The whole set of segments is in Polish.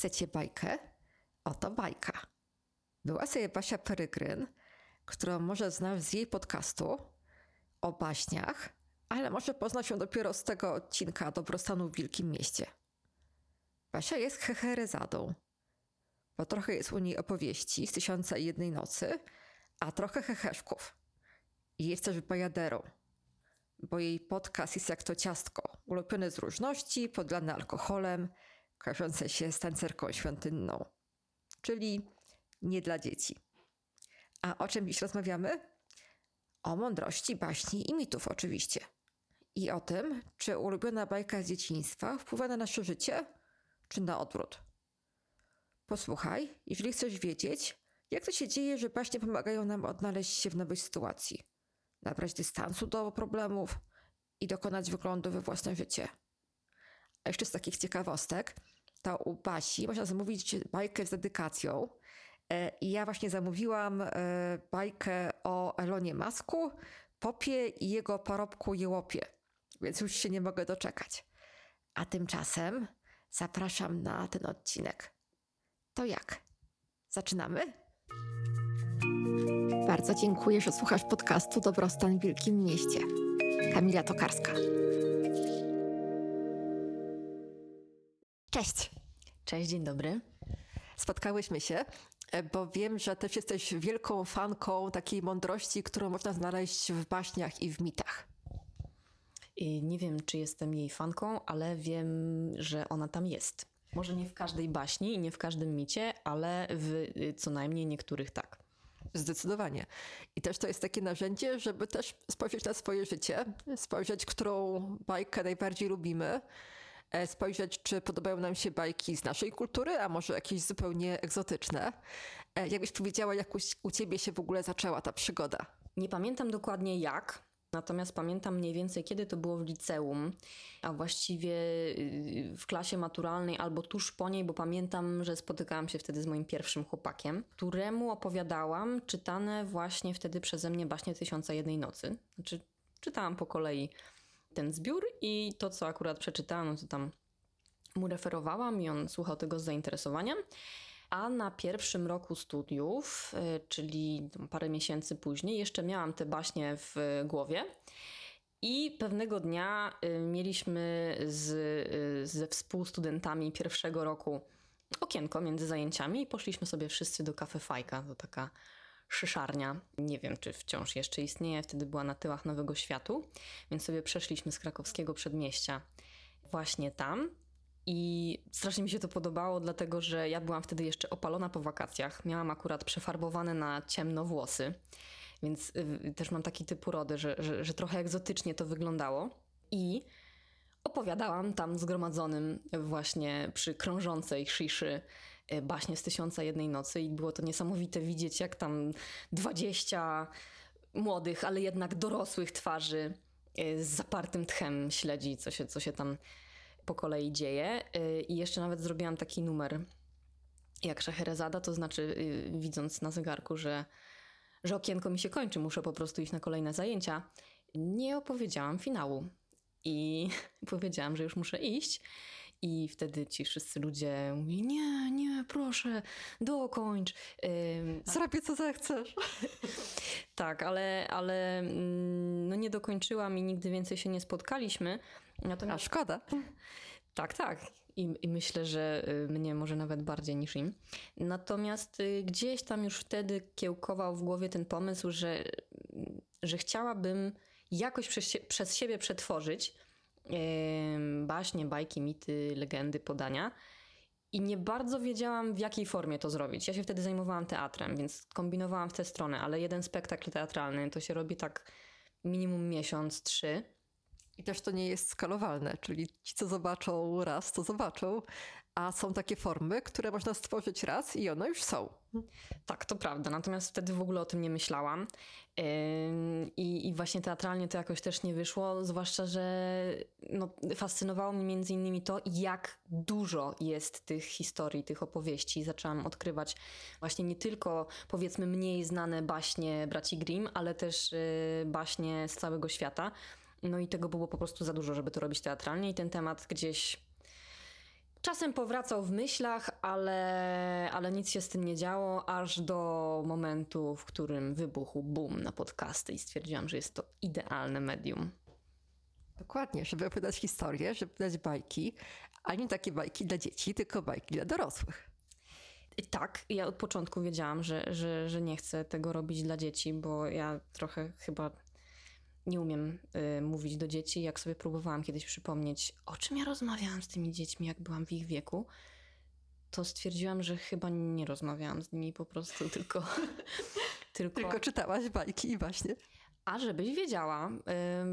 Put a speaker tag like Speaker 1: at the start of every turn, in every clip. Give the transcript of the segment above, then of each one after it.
Speaker 1: Chcecie bajkę? Oto bajka. Była sobie Basia Peregryn, którą może znasz z jej podcastu o baśniach, ale może poznać ją dopiero z tego odcinka Dobrostanu w Wielkim Mieście. Basia jest heherezadą, bo trochę jest u niej opowieści z Tysiąca i Jednej Nocy, a trochę heheszków. I jest też bajaderą, bo jej podcast jest jak to ciastko, ulepione z różności, podlane alkoholem, kojarzące się z tancerką świątynną, czyli nie dla dzieci. A o czym dziś rozmawiamy? O mądrości, baśni i mitów oczywiście. I o tym, czy ulubiona bajka z dzieciństwa wpływa na nasze życie, czy na odwrót. Posłuchaj, jeżeli chcesz wiedzieć, jak to się dzieje, że baśnie pomagają nam odnaleźć się w nowej sytuacji, nabrać dystansu do problemów i dokonać wyglądu we własne życie. A jeszcze z takich ciekawostek, to u Basi można zamówić bajkę z dedykacją. E, I ja właśnie zamówiłam e, bajkę o Elonie Masku, Popie i jego parobku Jełopie, więc już się nie mogę doczekać. A tymczasem zapraszam na ten odcinek. To jak? Zaczynamy? Bardzo dziękuję, że słuchasz podcastu Dobrostan w Wielkim Mieście. Kamila Tokarska. Cześć.
Speaker 2: Cześć, dzień dobry.
Speaker 1: Spotkałyśmy się, e, bo wiem, że też jesteś wielką fanką takiej mądrości, którą można znaleźć w baśniach i w mitach.
Speaker 2: I nie wiem, czy jestem jej fanką, ale wiem, że ona tam jest. Może nie w każdej baśni i nie w każdym micie, ale w y, co najmniej niektórych tak.
Speaker 1: Zdecydowanie. I też to jest takie narzędzie, żeby też spojrzeć na swoje życie, spojrzeć, którą bajkę najbardziej lubimy, spojrzeć, czy podobają nam się bajki z naszej kultury, a może jakieś zupełnie egzotyczne. E, jakbyś powiedziała, jak u, u ciebie się w ogóle zaczęła ta przygoda?
Speaker 2: Nie pamiętam dokładnie jak, Natomiast pamiętam mniej więcej, kiedy to było w liceum, a właściwie y, w klasie maturalnej albo tuż po niej, bo pamiętam, że spotykałam się wtedy z moim pierwszym chłopakiem, któremu opowiadałam czytane właśnie wtedy przeze mnie baśnie Tysiąca Jednej Nocy. Znaczy, czytałam po kolei ten zbiór i to, co akurat przeczytałam, no to tam mu referowałam i on słuchał tego z zainteresowaniem. A na pierwszym roku studiów, e, czyli parę miesięcy później, jeszcze miałam te baśnie w głowie. I pewnego dnia e, mieliśmy z, e, ze współstudentami pierwszego roku okienko między zajęciami i poszliśmy sobie wszyscy do kafe Fajka. To taka szyszarnia. Nie wiem, czy wciąż jeszcze istnieje. Wtedy była na tyłach Nowego Światu, więc sobie przeszliśmy z krakowskiego przedmieścia właśnie tam. I strasznie mi się to podobało, dlatego że ja byłam wtedy jeszcze opalona po wakacjach. Miałam akurat przefarbowane na ciemno włosy, więc y, też mam taki typ urody, że, że, że trochę egzotycznie to wyglądało. I opowiadałam tam zgromadzonym właśnie przy krążącej sziszy y, baśnie z Tysiąca Jednej Nocy i było to niesamowite widzieć, jak tam dwadzieścia młodych, ale jednak dorosłych twarzy y, z zapartym tchem śledzi, co się, co się tam po kolei dzieje. Y, I jeszcze nawet zrobiłam taki numer jak Szacherezada, to znaczy y, widząc na zegarku, że, że okienko mi się kończy, muszę po prostu iść na kolejne zajęcia. Nie opowiedziałam finału. I powiedziałam, że już muszę iść. I wtedy ci wszyscy ludzie mówili, nie, nie, proszę, dokończ.
Speaker 1: Zrobię co zechcesz.
Speaker 2: tak, ale, ale mm, no nie dokończyłam i nigdy więcej się nie spotkaliśmy.
Speaker 1: Natomiast... A szkoda.
Speaker 2: Tak, tak. I, I, myślę, że y, mnie może nawet bardziej niż im. Natomiast y, gdzieś tam już wtedy kiełkował w głowie ten pomysł, że, że chciałabym jakoś przez, przez siebie przetworzyć baśnie, bajki, mity, legendy, podania. I nie bardzo wiedziałam, w jakiej formie to zrobić. Ja się wtedy zajmowałam teatrem, więc kombinowałam w tę stronę, ale jeden spektakl teatralny to się robi tak minimum miesiąc, trzy.
Speaker 1: I też to nie jest skalowalne, czyli ci, co zobaczą raz, to zobaczą, a są takie formy, które można stworzyć raz i one już są.
Speaker 2: Tak, to prawda. Natomiast wtedy w ogóle o tym nie myślałam. I, właśnie teatralnie to jakoś też nie wyszło, zwłaszcza, że no, fascynowało mnie między innymi to, jak dużo jest tych historii, tych opowieści. Zaczęłam odkrywać właśnie nie tylko powiedzmy mniej znane baśnie braci Grimm, ale też y, baśnie z całego świata. No i tego było po prostu za dużo, żeby to robić teatralnie i ten temat gdzieś Czasem powracał w myślach, ale, ale nic się z tym nie działo, aż do momentu, w którym wybuchł boom na podcasty i stwierdziłam, że jest to idealne medium.
Speaker 1: Dokładnie, żeby opowiadać historię, żeby opowiadać bajki, a nie takie bajki dla dzieci, tylko bajki dla dorosłych.
Speaker 2: Tak, ja od początku wiedziałam, że, że, że nie chcę tego robić dla dzieci, bo ja trochę chyba nie umiem y, mówić do dzieci. Jak sobie próbowałam kiedyś przypomnieć, o czym ja rozmawiałam z tymi dziećmi, jak byłam w ich wieku, to stwierdziłam, że chyba nie rozmawiałam z nimi po prostu, tylko.
Speaker 1: tylko... tylko czytałaś bajki i właśnie.
Speaker 2: A żebyś wiedziała,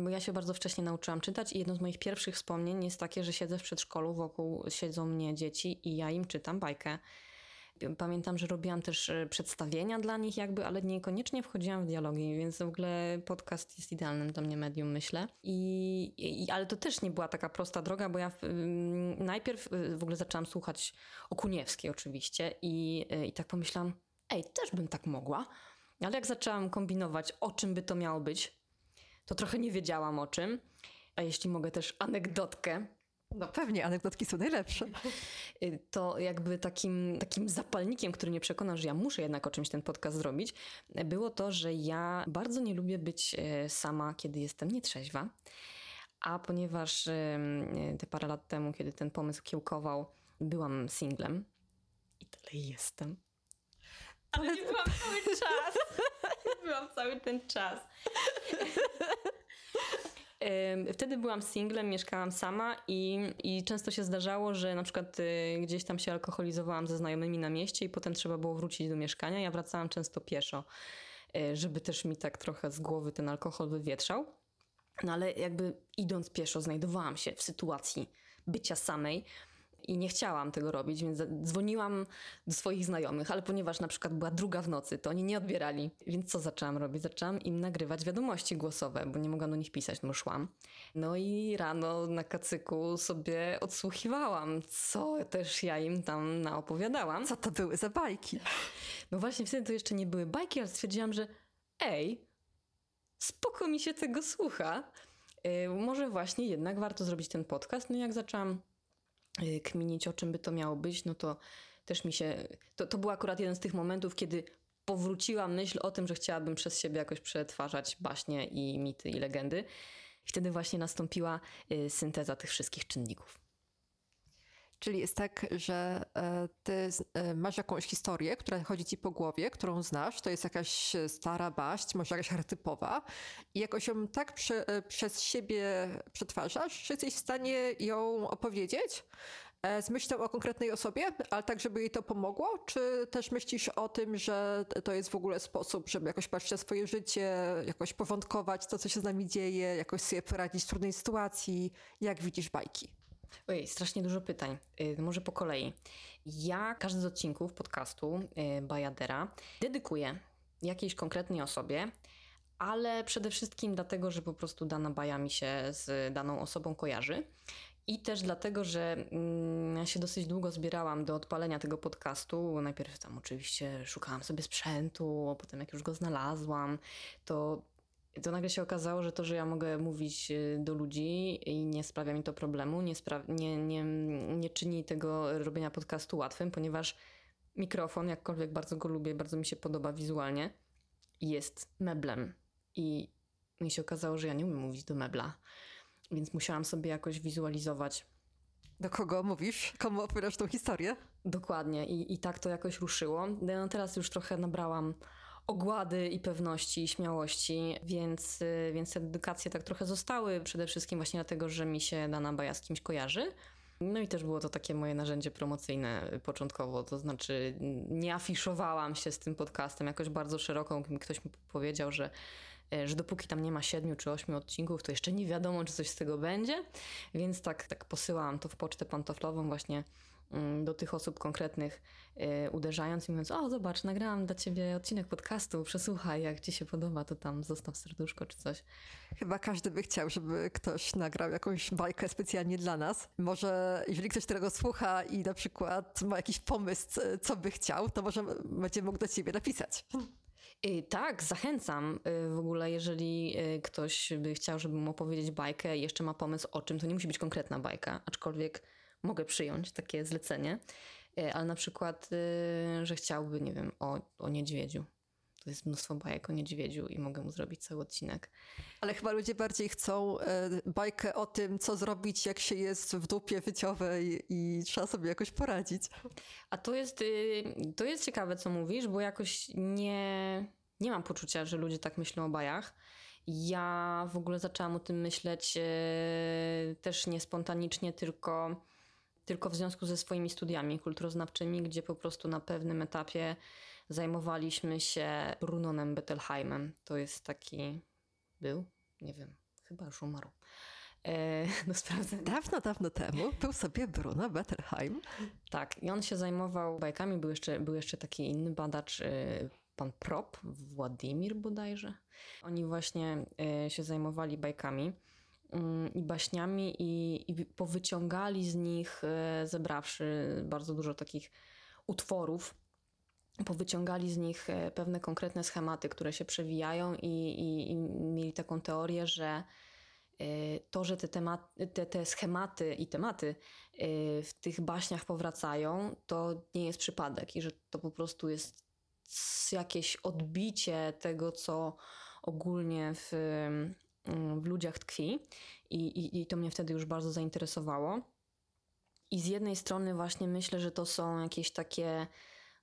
Speaker 2: bo ja się bardzo wcześnie nauczyłam czytać i jedno z moich pierwszych wspomnień jest takie, że siedzę w przedszkolu, wokół siedzą mnie dzieci i ja im czytam bajkę. Pamiętam, że robiłam też e, przedstawienia dla nich jakby, ale niekoniecznie wchodziłam w dialogi, więc w ogóle podcast jest idealnym dla mnie medium, myślę. I, i ale to też nie była taka prosta droga, bo ja w, najpierw e, w ogóle zaczęłam słuchać Okuniewskiej oczywiście i, e, i tak pomyślałam, ej, też bym tak mogła. Ale jak zaczęłam kombinować, o czym by to miało być, to trochę nie wiedziałam o czym. A jeśli mogę też anegdotkę,
Speaker 1: no pewnie, anegdotki są najlepsze.
Speaker 2: Y, to jakby takim, takim zapalnikiem, który mnie przekonał, że ja muszę jednak o czymś ten podcast zrobić, było to, że ja bardzo nie lubię być e, sama, kiedy jestem nietrzeźwa. A ponieważ te parę lat temu, kiedy ten pomysł kiełkował, byłam singlem i dalej jestem. Ale nie byłam cały czas. byłam cały ten czas. Wtedy byłam singlem, mieszkałam sama i, i często się zdarzało, że na przykład y, gdzieś tam się alkoholizowałam ze znajomymi na mieście i potem trzeba było wrócić do mieszkania. Ja wracałam często pieszo, y, żeby też mi tak trochę z głowy ten alkohol wywietrzał. No ale jakby idąc pieszo znajdowałam się w sytuacji bycia samej i nie chciałam tego robić, więc dzwoniłam do swoich znajomych, ale ponieważ na przykład była druga w nocy, to oni nie odbierali. Więc co zaczęłam robić? Zaczęłam im nagrywać wiadomości głosowe, bo nie mogłam do nich pisać, no szłam. No i rano na kacyku sobie odsłuchiwałam, co też ja im tam naopowiadałam.
Speaker 1: Co to były za bajki?
Speaker 2: No właśnie wtedy to jeszcze nie były bajki, ale stwierdziłam, że ej, spoko mi się tego słucha. Yy, może właśnie jednak warto zrobić ten podcast. No i jak zaczęłam Y, kminić, o czym by to miało być, no to też mi się. To, to był akurat jeden z tych momentów, kiedy powróciła myśl o tym, że chciałabym przez siebie jakoś przetwarzać baśnie i mity i legendy. I wtedy właśnie nastąpiła y, synteza tych wszystkich czynników.
Speaker 1: Czyli jest tak, że e, ty e, masz jakąś historię, która chodzi ci po głowie, którą znasz, to jest jakaś stara baść, może jakaś archetypowa i jakoś ją tak prze, e, przez siebie przetwarzasz, że jesteś w stanie ją opowiedzieć z myślą o konkretnej osobie, ale tak, żeby jej to pomogło? Czy też myślisz o tym, że to jest w ogóle sposób, żeby jakoś patrzeć na swoje życie, jakoś powątkować to, co się z nami dzieje, jakoś sobie poradzić w trudnej sytuacji? Jak widzisz bajki?
Speaker 2: Ojej, strasznie dużo pytań. Yy, może po kolei. Ja każdy z odcinków podcastu yy, Bajadera dedykuję jakiejś konkretnej osobie, ale przede wszystkim dlatego, że po prostu dana baja mi się z daną osobą kojarzy. I też dlatego, że mm, ja się dosyć długo zbierałam do odpalenia tego podcastu. Najpierw tam oczywiście szukałam sobie sprzętu, a potem jak już go znalazłam, to to nagle się okazało, że to, że ja mogę mówić y, do ludzi i nie sprawia mi to problemu, nie, spra- nie, nie, nie czyni tego robienia podcastu łatwym, ponieważ mikrofon, jakkolwiek bardzo go lubię, bardzo mi się podoba wizualnie, jest meblem. I mi się okazało, że ja nie umiem mówić do mebla, więc musiałam sobie jakoś wizualizować.
Speaker 1: Do kogo mówisz? Komu opowiadasz tą historię?
Speaker 2: Dokładnie. I, i tak to jakoś ruszyło. No teraz już trochę nabrałam ogłady i pewności i śmiałości, więc, y, więc te dedykacje tak trochę zostały, przede wszystkim właśnie dlatego, że mi się dana baja z kimś kojarzy. No i też było to takie moje narzędzie promocyjne początkowo, to znaczy nie afiszowałam się z tym podcastem jakoś bardzo szeroko. Ktoś mi powiedział, że, e, że dopóki tam nie ma siedmiu czy ośmiu odcinków, to jeszcze nie wiadomo, czy coś z tego będzie, więc tak, tak posyłałam to w pocztę pantoflową właśnie do tych osób konkretnych, yy, uderzając i mówiąc, o zobacz, nagrałam dla ciebie odcinek podcastu, przesłuchaj, jak ci się podoba, to tam zostaw serduszko czy coś.
Speaker 1: Chyba każdy by chciał, żeby ktoś nagrał jakąś bajkę specjalnie dla nas. Może jeżeli ktoś tego słucha i na przykład ma jakiś pomysł, co by chciał, to może będzie mógł do ciebie napisać.
Speaker 2: I tak, zachęcam y, w ogóle, jeżeli ktoś by chciał, żeby mu opowiedzieć bajkę i jeszcze ma pomysł o czym, to nie musi być konkretna bajka, aczkolwiek mogę przyjąć takie zlecenie, e, ale na przykład, e, że chciałby, nie wiem, o, o niedźwiedziu. To jest mnóstwo bajek o niedźwiedziu i mogę mu zrobić cały odcinek.
Speaker 1: Ale chyba ludzie bardziej chcą e, bajkę o tym, co zrobić, jak się jest w dupie wyciowej i trzeba sobie jakoś poradzić.
Speaker 2: A to jest, y, to jest ciekawe, co mówisz, bo jakoś nie, nie mam poczucia, że ludzie tak myślą o bajach. Ja w ogóle zaczęłam o tym myśleć e, też nie spontanicznie, tylko, tylko w związku ze swoimi studiami kulturoznawczymi, gdzie po prostu na pewnym etapie zajmowaliśmy się Brunonem Bettelheimem. To jest taki. Był? Nie wiem, chyba już umarł. E, no sprawdzę.
Speaker 1: Dawno, dawno temu był sobie Bruno Bettelheim.
Speaker 2: Tak, i on się zajmował bajkami. Był jeszcze, był jeszcze taki inny badacz, e, pan Prop, Władimir bodajże. Oni właśnie e, się zajmowali bajkami i baśniami i, i powyciągali z nich, e, zebrawszy bardzo dużo takich utworów, powyciągali z nich e, pewne konkretne schematy, które się przewijają i, i, i mieli taką teorię, że e, to, że te, te, te schematy i tematy w tych baśniach powracają, to nie jest przypadek i że to po prostu jest jakieś odbicie tego, co ogólnie w, w ludziach tkwi. I, i, I to mnie wtedy już bardzo zainteresowało. I z jednej strony właśnie myślę, że to są jakieś takie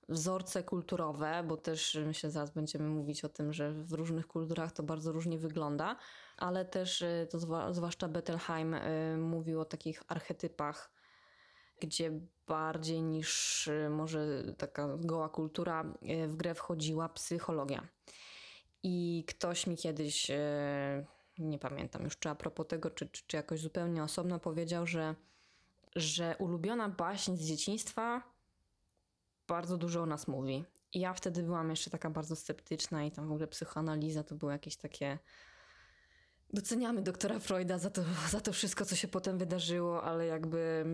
Speaker 2: wzorce kulturowe, bo też myślę, zaraz będziemy mówić o tym, że w różnych kulturach to bardzo różnie wygląda, ale też y, to zwłaszcza Bettelheim y, mówił o takich archetypach, gdzie bardziej niż y, może taka goła kultura w grę wchodziła psychologia. I ktoś mi kiedyś, nie pamiętam już czy a propos tego, czy, czy, czy jakoś zupełnie osobno powiedział, że, że ulubiona baśń z dzieciństwa bardzo dużo o nas mówi. I ja wtedy byłam jeszcze taka bardzo sceptyczna i tam w ogóle psychoanaliza to było jakieś takie... Doceniamy doktora Freuda za to, za to wszystko, co się potem wydarzyło, ale jakby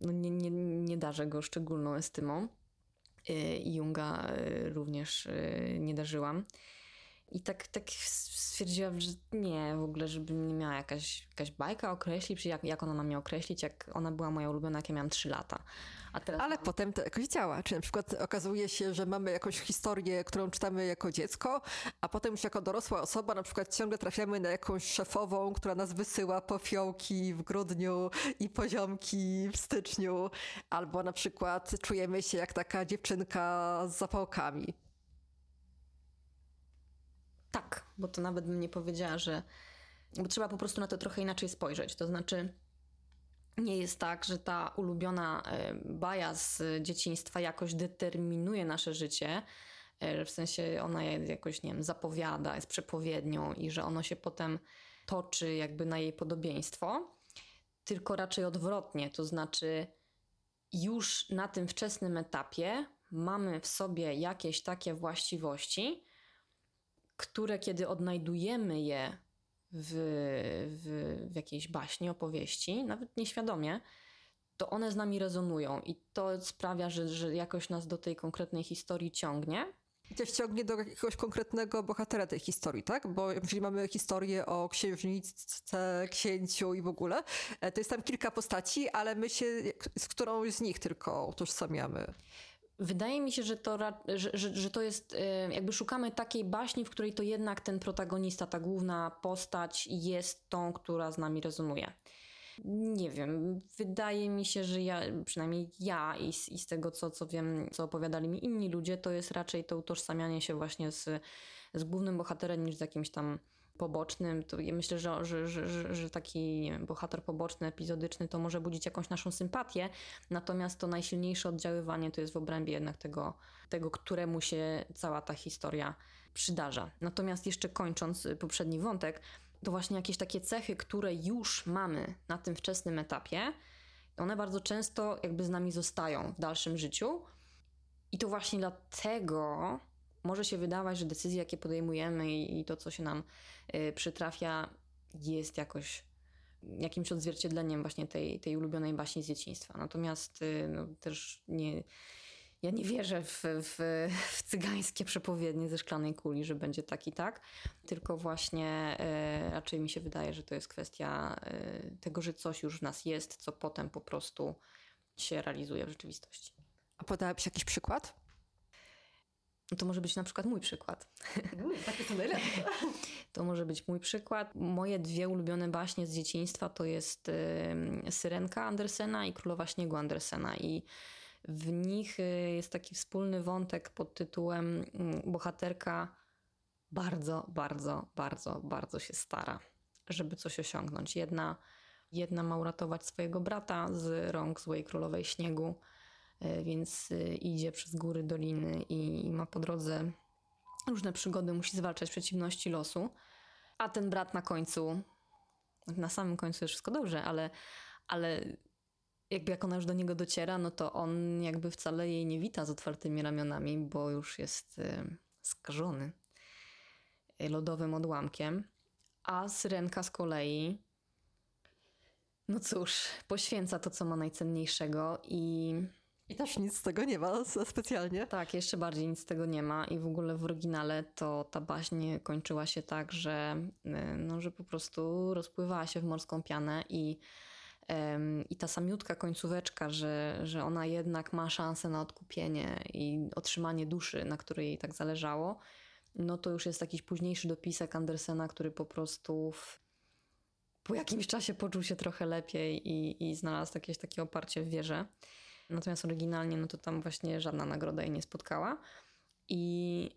Speaker 2: no nie, nie, nie darzę go szczególną estymą. Y, I Junga y, również y, nie darzyłam. I tak, tak stwierdziłam, że nie, w ogóle, żebym nie miała jakaś, jakaś bajka określić, jak, jak ona ma mnie określić, jak ona była moja ulubiona, jak ja miałam 3 lata.
Speaker 1: Ale mam... potem to jakoś działa. Czy na przykład okazuje się, że mamy jakąś historię, którą czytamy jako dziecko, a potem już jako dorosła osoba na przykład ciągle trafiamy na jakąś szefową, która nas wysyła po fiołki w grudniu i poziomki w styczniu, albo na przykład czujemy się jak taka dziewczynka z zapałkami.
Speaker 2: Tak, bo to nawet bym nie powiedziała, że. Bo trzeba po prostu na to trochę inaczej spojrzeć. To znaczy, nie jest tak, że ta ulubiona e, baja z dzieciństwa jakoś determinuje nasze życie, e, że w sensie ona jakoś, nie wiem, zapowiada, jest przepowiednią i że ono się potem toczy jakby na jej podobieństwo, tylko raczej odwrotnie, to znaczy już na tym wczesnym etapie mamy w sobie jakieś takie właściwości, które kiedy odnajdujemy je w, w, w jakiejś baśni, opowieści, nawet nieświadomie, to one z nami rezonują i to sprawia, że, że jakoś nas do tej konkretnej historii ciągnie.
Speaker 1: I też ciągnie do jakiegoś konkretnego bohatera tej historii, tak? Bo jeżeli mamy historię o księżniczce, księciu i w ogóle, e, to jest tam kilka postaci, ale my się z którąś z nich tylko utożsamiamy.
Speaker 2: Wydaje mi się, że to, że, że, że to jest, e, jakby szukamy takiej baśni, w której to jednak ten protagonista, ta główna postać jest tą, która z nami rezonuje. Nie wiem, wydaje mi się, że ja, przynajmniej ja i z, i z tego, co, co wiem, co opowiadali mi inni ludzie, to jest raczej to utożsamianie się właśnie z, z głównym bohaterem niż z jakimś tam pobocznym, to myślę, że, że, że, że taki wiem, bohater poboczny, epizodyczny to może budzić jakąś naszą sympatię, natomiast to najsilniejsze oddziaływanie to jest w obrębie jednak tego, tego któremu się cała ta historia przydarza. Natomiast jeszcze kończąc poprzedni wątek, to właśnie jakieś takie cechy, które już mamy na tym wczesnym etapie, one bardzo często jakby z nami zostają w dalszym życiu. I to właśnie dlatego może się wydawać, że decyzje, jakie podejmujemy i, to, co się nam y, przytrafia, jest jakoś jakimś odzwierciedleniem właśnie tej, tej ulubionej baśni z dzieciństwa. Natomiast y, no, też nie, ja nie wierzę w, w, w cygańskie przepowiednie ze szklanej kuli, że będzie tak i tak, tylko właśnie e, raczej mi się wydaje, że to jest kwestia tego, że coś już w nas jest, co potem po prostu się realizuje w rzeczywistości.
Speaker 1: A podałabyś jakiś przykład?
Speaker 2: No to może być na przykład mój przykład.
Speaker 1: Mm, takie są najlepsze.
Speaker 2: To może być mój przykład. Moje dwie ulubione baśnie z dzieciństwa to jest y, Syrenka Andersena i Królowa Śniegu Andersena. I w nich y, jest taki wspólny wątek pod tytułem y, Bohaterka bardzo, bardzo, bardzo, bardzo się stara, żeby coś osiągnąć. Jedna, jedna ma uratować swojego brata z rąk złej królowej śniegu, więc idzie przez góry, doliny i, ma po drodze różne przygody, musi zwalczać przeciwności losu. A ten brat na końcu, na samym końcu jest wszystko dobrze, ale, ale jakby jak ona już do niego dociera, no to on jakby wcale jej nie wita z otwartymi ramionami, bo już jest y, skażony lodowym odłamkiem. A syrenka z kolei, no cóż, poświęca to, co ma najcenniejszego i
Speaker 1: i też nic z tego nie ma specjalnie.
Speaker 2: Tak, jeszcze bardziej nic z tego nie ma i w ogóle w oryginale to ta baśń kończyła się tak, że, y, no, że po prostu rozpływała się w morską pianę i, i ta samiutka końcóweczka, że, że ona jednak ma szansę na odkupienie i otrzymanie duszy, na której jej tak zależało, no to już jest jakiś późniejszy dopisek Andersena, który po prostu w, po jakimś czasie poczuł się trochę lepiej i, i znalazł jakieś takie oparcie w wierze. Natomiast oryginalnie, no to tam właśnie żadna nagroda jej nie spotkała. I,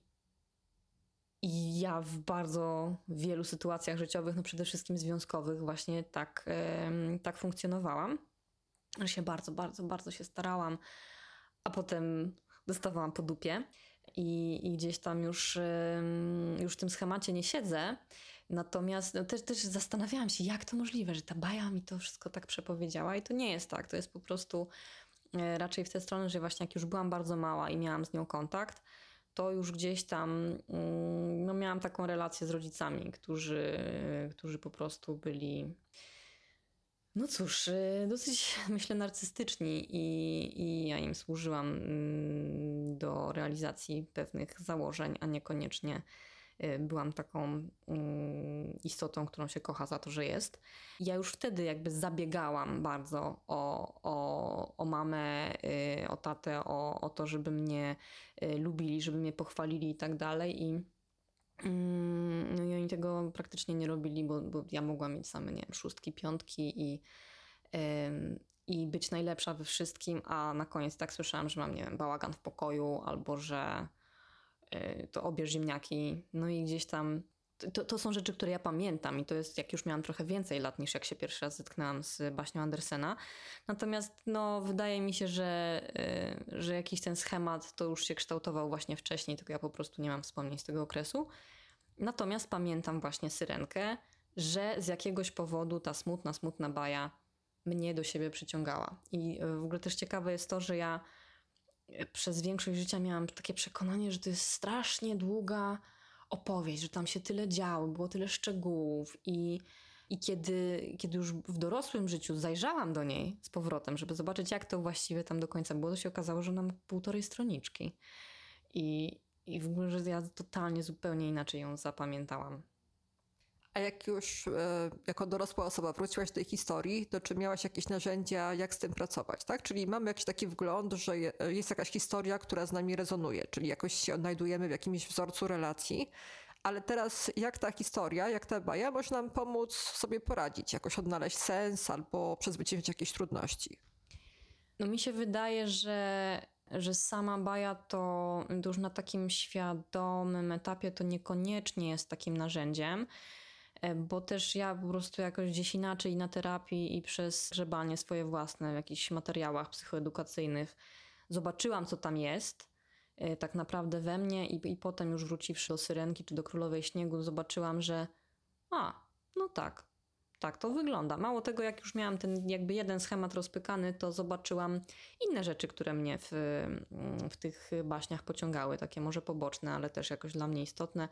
Speaker 2: i ja w bardzo wielu sytuacjach życiowych, no przede wszystkim związkowych, właśnie tak, yy, tak funkcjonowałam, że się bardzo, bardzo, bardzo się starałam, a potem dostawałam po dupie i, i gdzieś tam już, yy, już w tym schemacie nie siedzę. Natomiast no, też, też zastanawiałam się, jak to możliwe, że ta baja mi to wszystko tak przepowiedziała, i to nie jest tak. To jest po prostu raczej w tę stronę, że właśnie jak już byłam bardzo mała i miałam z nią kontakt, to już gdzieś tam mm, no, miałam taką relację z rodzicami, którzy, którzy po prostu byli. No cóż, e, dosyć myślę narcystyczni i, i ja im służyłam mm, do realizacji pewnych założeń, a niekoniecznie byłam taką mm, istotą, którą się kocha za to, że jest. Ja już wtedy jakby zabiegałam bardzo o, o, o mamę, y, o tatę, o, o to, żeby mnie y, lubili, żeby mnie pochwalili i tak dalej. I mm, no i oni tego praktycznie nie robili, bo, bo ja mogłam mieć same, nie wiem, szóstki, piątki i, i być najlepsza we wszystkim, a na koniec tak słyszałam, że mam, nie wiem, bałagan w pokoju albo że Y, to obie ziemniaki, no i gdzieś tam to, to są rzeczy, które ja pamiętam i to jest jak już miałam trochę więcej lat niż jak się pierwszy raz zetknęłam z baśnią Andersena. Natomiast no, wydaje mi się, że, y, że jakiś ten schemat to już się kształtował właśnie wcześniej, tylko ja po prostu nie mam wspomnień z tego okresu. Natomiast pamiętam właśnie Syrenkę, że z jakiegoś powodu ta smutna, smutna baja mnie do siebie przyciągała. I y, w ogóle też ciekawe jest to, że ja przez większość życia miałam takie przekonanie, że to jest strasznie długa opowieść, że tam się tyle działo, było tyle szczegółów i, i kiedy, kiedy już w dorosłym życiu zajrzałam do niej z powrotem, żeby zobaczyć, jak to właściwie tam do końca było, to się okazało, że nam półtorej stroniczki. I, I w ogóle, że ja totalnie, zupełnie inaczej ją zapamiętałam.
Speaker 1: A jak już e, jako dorosła osoba wróciłaś do tej historii, to czy miałaś jakieś narzędzia, jak z tym pracować, tak? Czyli mamy jakiś taki wgląd, że jest jakaś historia, która z nami rezonuje, czyli jakoś się odnajdujemy w jakimś wzorcu relacji, ale teraz jak ta historia, jak ta baja może nam pomóc sobie poradzić, jakoś odnaleźć sens albo przezwyciężyć jakieś trudności?
Speaker 2: No mi się wydaje, że, że sama baja to, już na takim świadomym etapie to niekoniecznie jest takim narzędziem, E, bo też ja po prostu jakoś gdzieś inaczej na terapii i przez grzebanie swoje własne w jakichś materiałach psychoedukacyjnych zobaczyłam, co tam jest e, tak naprawdę we mnie i, i potem już wróciwszy do Syrenki czy do Królowej Śniegu zobaczyłam, że a, no tak, tak to wygląda. Mało tego, jak już miałam ten jakby jeden schemat rozpykany, to zobaczyłam inne rzeczy, które mnie w, w tych baśniach pociągały, takie może poboczne, ale też jakoś dla mnie istotne.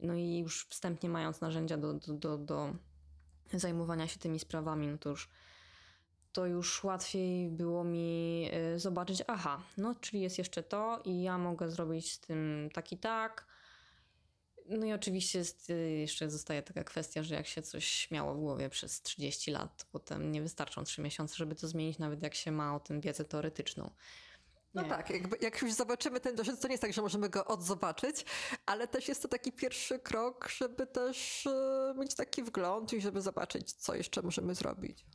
Speaker 2: No i już wstępnie mając narzędzia do, do, do, do zajmowania się tymi sprawami, no to już to już łatwiej było mi y, zobaczyć, aha, no czyli jest jeszcze to i ja mogę zrobić z tym tak i tak. No i oczywiście jest, y, jeszcze zostaje taka kwestia, że jak się coś miało w głowie przez 30 lat, to potem nie wystarczą 3 miesiące, żeby to zmienić, nawet jak się ma o tym wiedzę teoretyczną.
Speaker 1: No
Speaker 2: Nie.
Speaker 1: tak, jakby, jak już zobaczymy ten dojrzeć, to nie jest tak, że możemy go odzobaczyć, ale też jest to taki pierwszy krok, żeby też e, mieć taki wgląd i żeby zobaczyć, co jeszcze możemy zrobić.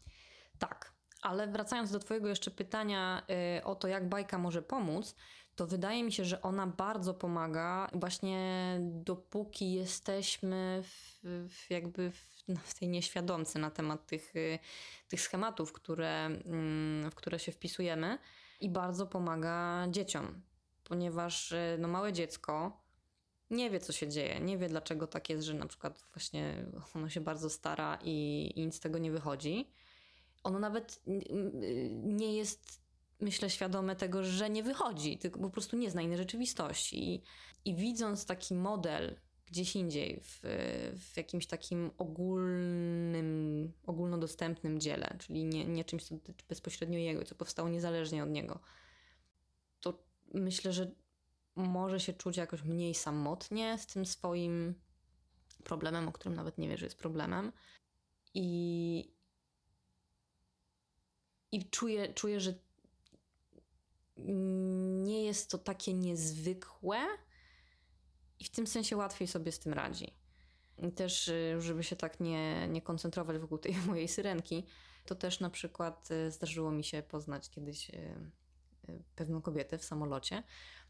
Speaker 2: Tak, ale wracając do Twojego jeszcze pytania y, o to, jak bajka może pomóc, to wydaje mi się, że ona bardzo pomaga właśnie dopóki jesteśmy w, w jakby w, no, w tej nieświadomce na temat tych, y, tych schematów, które, mm, w które się wpisujemy i bardzo pomaga dzieciom, ponieważ y, no, małe dziecko nie wie, co się dzieje, nie wie, dlaczego tak jest, że na przykład właśnie ono się bardzo stara i, i nic z tego nie wychodzi ono nawet mm, nie jest, myślę, świadome tego, że nie wychodzi, tylko po prostu nie zna innej rzeczywistości. I, i widząc taki model gdzieś indziej, w, w jakimś takim ogólnym, ogólnodostępnym dziele, czyli nie, nie czymś, co dotyczy bezpośrednio jego, co powstało niezależnie od niego, to myślę, że może się czuć jakoś mniej samotnie z tym swoim problemem, o którym nawet nie wie, że jest problemem. I, i czuję, czuję, że nie jest to takie niezwykłe i w tym sensie łatwiej sobie z tym radzi. I też, y, żeby się tak nie, nie koncentrować wokół tej mojej syrenki, to też na przykład y, zdarzyło mi się poznać kiedyś y, pewną kobietę w samolocie.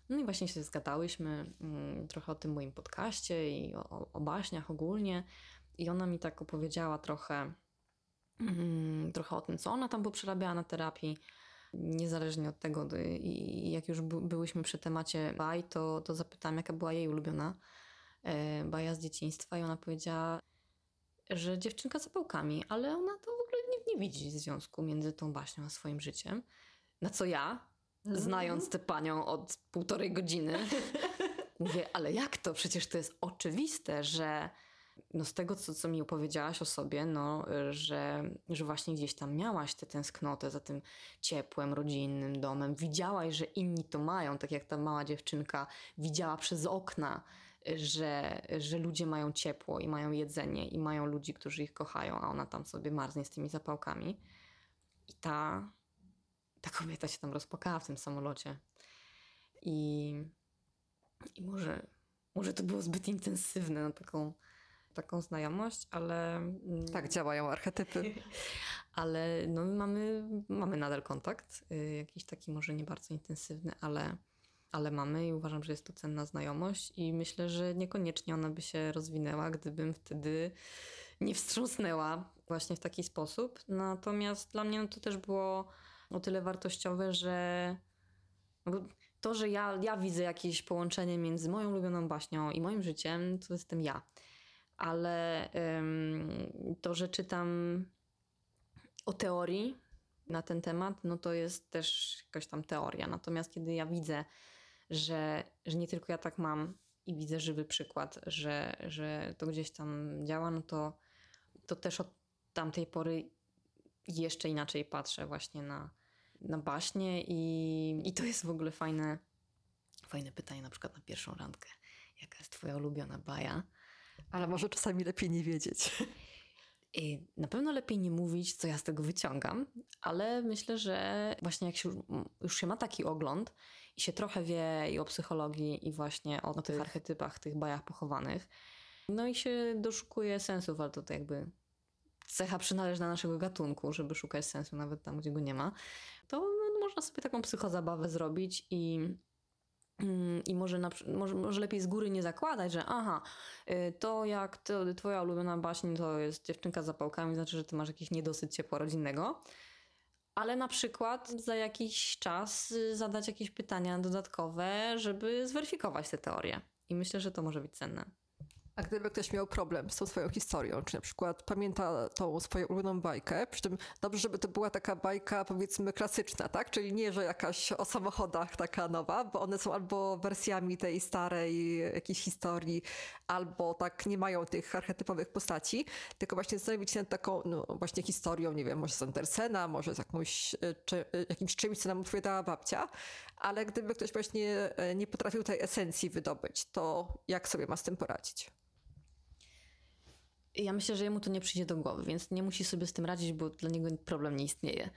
Speaker 2: No i właśnie się zgadałyśmy mm, trochę o tym moim podcaście i o, o baśniach ogólnie. I ona mi tak opowiedziała trochę Mm, trochę o tym, co ona tam poprzerabiała na terapii. Niezależnie od tego, i jak już byłyśmy przy temacie baj, to, to zapytałam, jaka była jej ulubiona e, baja z dzieciństwa, i ona powiedziała, że dziewczynka z pałkami, ale ona to w ogóle nie, nie widzi związku między tą baśnią a swoim życiem. Na co ja, mm. znając tę panią od półtorej godziny, mówię, ale jak to? Przecież to jest oczywiste, że no z tego, co, co mi opowiedziałaś o sobie, no, że, że właśnie gdzieś tam miałaś tę tęsknotę za tym ciepłem, rodzinnym domem. Widziałaś, że inni to mają, tak jak ta mała dziewczynka widziała przez okna, że, że ludzie mają ciepło i mają jedzenie i mają ludzi, którzy ich kochają, a ona tam sobie marznie z tymi zapałkami. I ta, ta kobieta się tam rozpłakała w tym samolocie. I, i może, może to było zbyt intensywne na taką taką znajomość, ale...
Speaker 1: Mm, tak działają archetypy.
Speaker 2: ale no, mamy, mamy nadal kontakt, y, jakiś taki może nie bardzo intensywny, ale, ale mamy i uważam, że jest to cenna znajomość i myślę, że niekoniecznie ona by się rozwinęła, gdybym wtedy nie wstrząsnęła właśnie w taki sposób. Natomiast dla mnie no, to też było o tyle wartościowe, że no, to, że ja, ja widzę jakieś połączenie między moją ulubioną baśnią i moim życiem, to jestem ja ale to, że czytam o teorii na ten temat, no to jest też jakaś tam teoria. Natomiast kiedy ja widzę, że, że nie tylko ja tak mam i widzę żywy przykład, że, że to gdzieś tam działa, no to, to też od tamtej pory jeszcze inaczej patrzę właśnie na, na baśnie i, i to jest w ogóle fajne, fajne pytanie na przykład na pierwszą randkę. Jaka jest twoja ulubiona baja?
Speaker 1: Ale może czasami lepiej nie wiedzieć.
Speaker 2: I na pewno lepiej nie mówić, co ja z tego wyciągam, ale myślę, że właśnie jak się, już się ma taki ogląd i się trochę wie i o psychologii, i właśnie o, tych archetypach, tych bajach pochowanych, no i się doszukuje sensów, ale to, to jakby cecha przynależna naszego gatunku, żeby szukać sensu nawet tam, gdzie go nie ma, to no, można sobie taką psychozabawę zrobić i I może, na, może, może lepiej z góry nie zakładać, że aha, y, to jak to, twoja ulubiona baśń to jest dziewczynka z zapałkami, znaczy, że ty masz jakiś niedosyt ciepła rodzinnego. Ale na przykład za jakiś czas y, zadać jakieś pytania dodatkowe, żeby zweryfikować te teorie. I myślę, że to może być cenne.
Speaker 1: A gdyby ktoś miał problem z tą swoją historią, czy na przykład pamięta tą swoją ulubioną bajkę, przy czym dobrze, żeby to była taka bajka powiedzmy klasyczna, tak? Czyli nie, że jakaś o samochodach taka nowa, bo one są albo wersjami tej starej jakiejś historii, albo tak nie mają tych archetypowych postaci, tylko właśnie zastanowić się nad taką no, właśnie historią, nie wiem, może z Andersena, może z jakąś, e, czy, e, jakimś czymś, co nam opowiadała babcia, ale gdyby ktoś właśnie e, nie potrafił tej esencji wydobyć, to jak sobie ma z tym poradzić?
Speaker 2: Ja myślę, że jemu to nie przyjdzie do głowy, więc nie musi sobie z tym radzić, bo dla niego problem nie istnieje.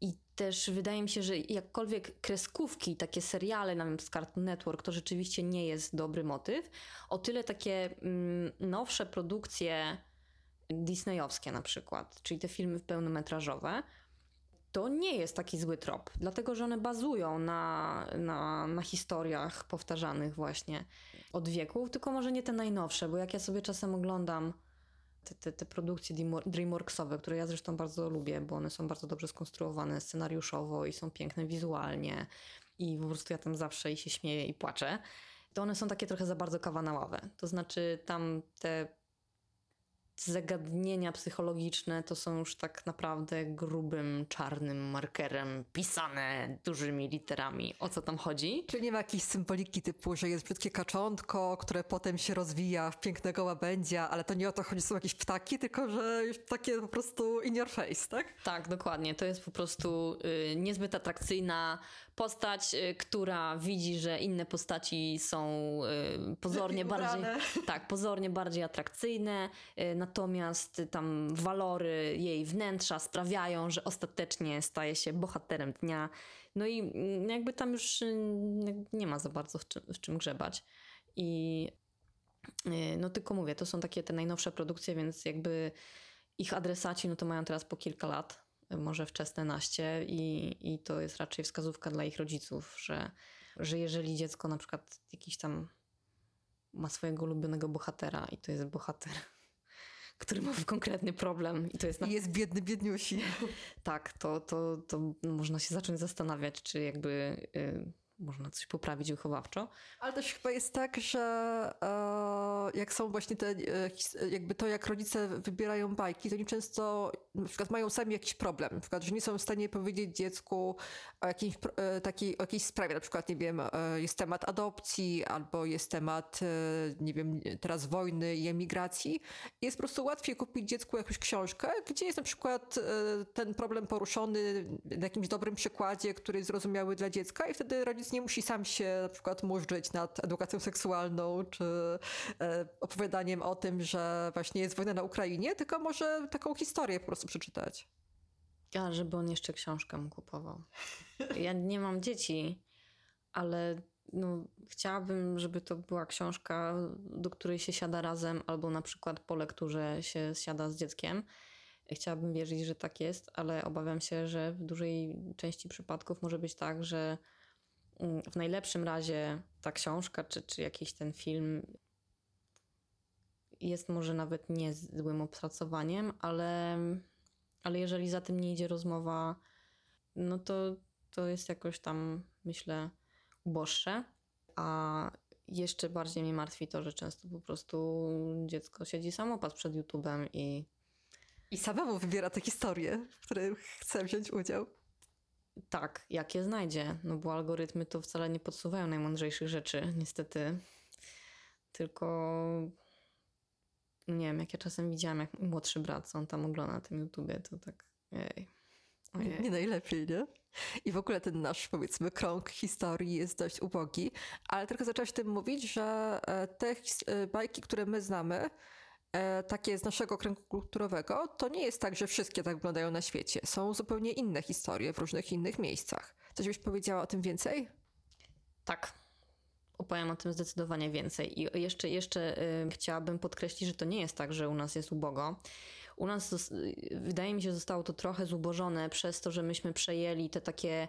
Speaker 2: I też wydaje mi się, że jakkolwiek kreskówki, takie seriale, nawet z Cartoon Network, to rzeczywiście nie jest dobry motyw, o tyle takie mm, nowsze produkcje disneyowskie na przykład, czyli te filmy pełnometrażowe, to nie jest taki zły trop, dlatego że one bazują na, na, na historiach powtarzanych właśnie od wieków, tylko może nie te najnowsze, bo jak ja sobie czasem oglądam te, te, te produkcje DreamWorksowe, które ja zresztą bardzo lubię, bo one są bardzo dobrze skonstruowane scenariuszowo i są piękne wizualnie i po prostu ja tam zawsze i się śmieję i płaczę, to one są takie trochę za bardzo kawanałowe. To znaczy tam te zagadnienia psychologiczne to są już tak naprawdę grubym, czarnym markerem pisane dużymi literami. O co tam chodzi?
Speaker 1: Czy nie ma jakiejś symboliki typu, że jest brzydkie kaczątko, które potem się rozwija w pięknego łabędzia, ale to nie o to chodzi, są jakieś ptaki, tylko że takie po prostu in your face, tak?
Speaker 2: Tak, dokładnie. To jest po prostu y, niezbyt atrakcyjna postać, y, która widzi, że inne postaci są y, pozornie bardziej, tak, pozornie bardziej atrakcyjne, y, natomiast tam walory jej wnętrza sprawiają, że ostatecznie staje się bohaterem dnia. No i mm, jakby tam już nie ma za bardzo w czym, w czym grzebać. I no tylko mówię, to są takie te najnowsze produkcje, więc jakby ich adresaci no to mają teraz po kilka lat może wczesne naście i, i to jest raczej wskazówka dla ich rodziców, że, że jeżeli dziecko na przykład jakiś tam ma swojego ulubionego bohatera i to jest bohater, który ma konkretny problem i to jest...
Speaker 1: Na... I jest biedny, biedniusi.
Speaker 2: tak, to, to, to można się zacząć zastanawiać, czy jakby... Y można coś poprawić wychowawczo.
Speaker 1: Ale też chyba jest tak, że e, jak są właśnie te, e, jakby to, jak rodzice wybierają bajki, to oni często na przykład mają sami jakiś problem. Na przykład, że nie są w stanie powiedzieć dziecku o e, takiej, o jakiejś sprawie. Na przykład, nie wiem, e, jest temat adopcji albo jest temat, e, nie wiem, teraz wojny i emigracji. Jest po prostu łatwiej kupić dziecku jakąś książkę, gdzie jest na przykład e, ten problem poruszony na jakimś dobrym przykładzie, który jest zrozumiały dla dziecka i wtedy rodzic rodzic nie musi sam się na przykład murzyć nad edukacją seksualną czy e, opowiadaniem o tym, że właśnie jest wojna na Ukrainie, tylko może taką historię po prostu przeczytać.
Speaker 2: A, żeby on jeszcze książkę mu kupował. Ja nie mam dzieci, ale no, chciałabym, żeby to była książka, do której się siada razem, albo na przykład po lekturze się siada z dzieckiem. Chciałabym wierzyć, że tak jest, ale obawiam się, że w dużej części przypadków może być tak, że w najlepszym razie ta książka czy, czy jakiś ten film jest może nawet nie złym opracowaniem, ale, ale jeżeli za tym nie idzie rozmowa, no to, to jest jakoś tam, myślę, uboższe. A jeszcze bardziej mnie martwi to, że często po prostu dziecko siedzi samopas przed YouTube'em i.
Speaker 1: I samemu wybiera te historie, w których chce wziąć udział
Speaker 2: tak, jak je znajdzie, no bo algorytmy to wcale nie podsuwają najmądrzejszych rzeczy, niestety. Tylko nie wiem, jak ja czasem widziałam, jak młodszy brat, co on tam ogląda na tym YouTubie, to tak ej.
Speaker 1: Ojej. Nie najlepiej, nie? I w ogóle ten nasz, powiedzmy, krąg historii jest dość ubogi, ale tylko zaczęłaś tym mówić, że e, te e, bajki, które my znamy, takie z naszego kręgu kulturowego, to nie jest tak, że wszystkie tak wyglądają na świecie. Są zupełnie inne historie w różnych innych miejscach. Coś byś powiedziała o tym więcej?
Speaker 2: Tak. Opowiem o tym zdecydowanie więcej. I jeszcze, jeszcze yy, chciałabym podkreślić, że to nie jest tak, że u nas jest ubogo. U nas, wydaje mi się, zostało to trochę zubożone przez to, że myśmy przejęli te takie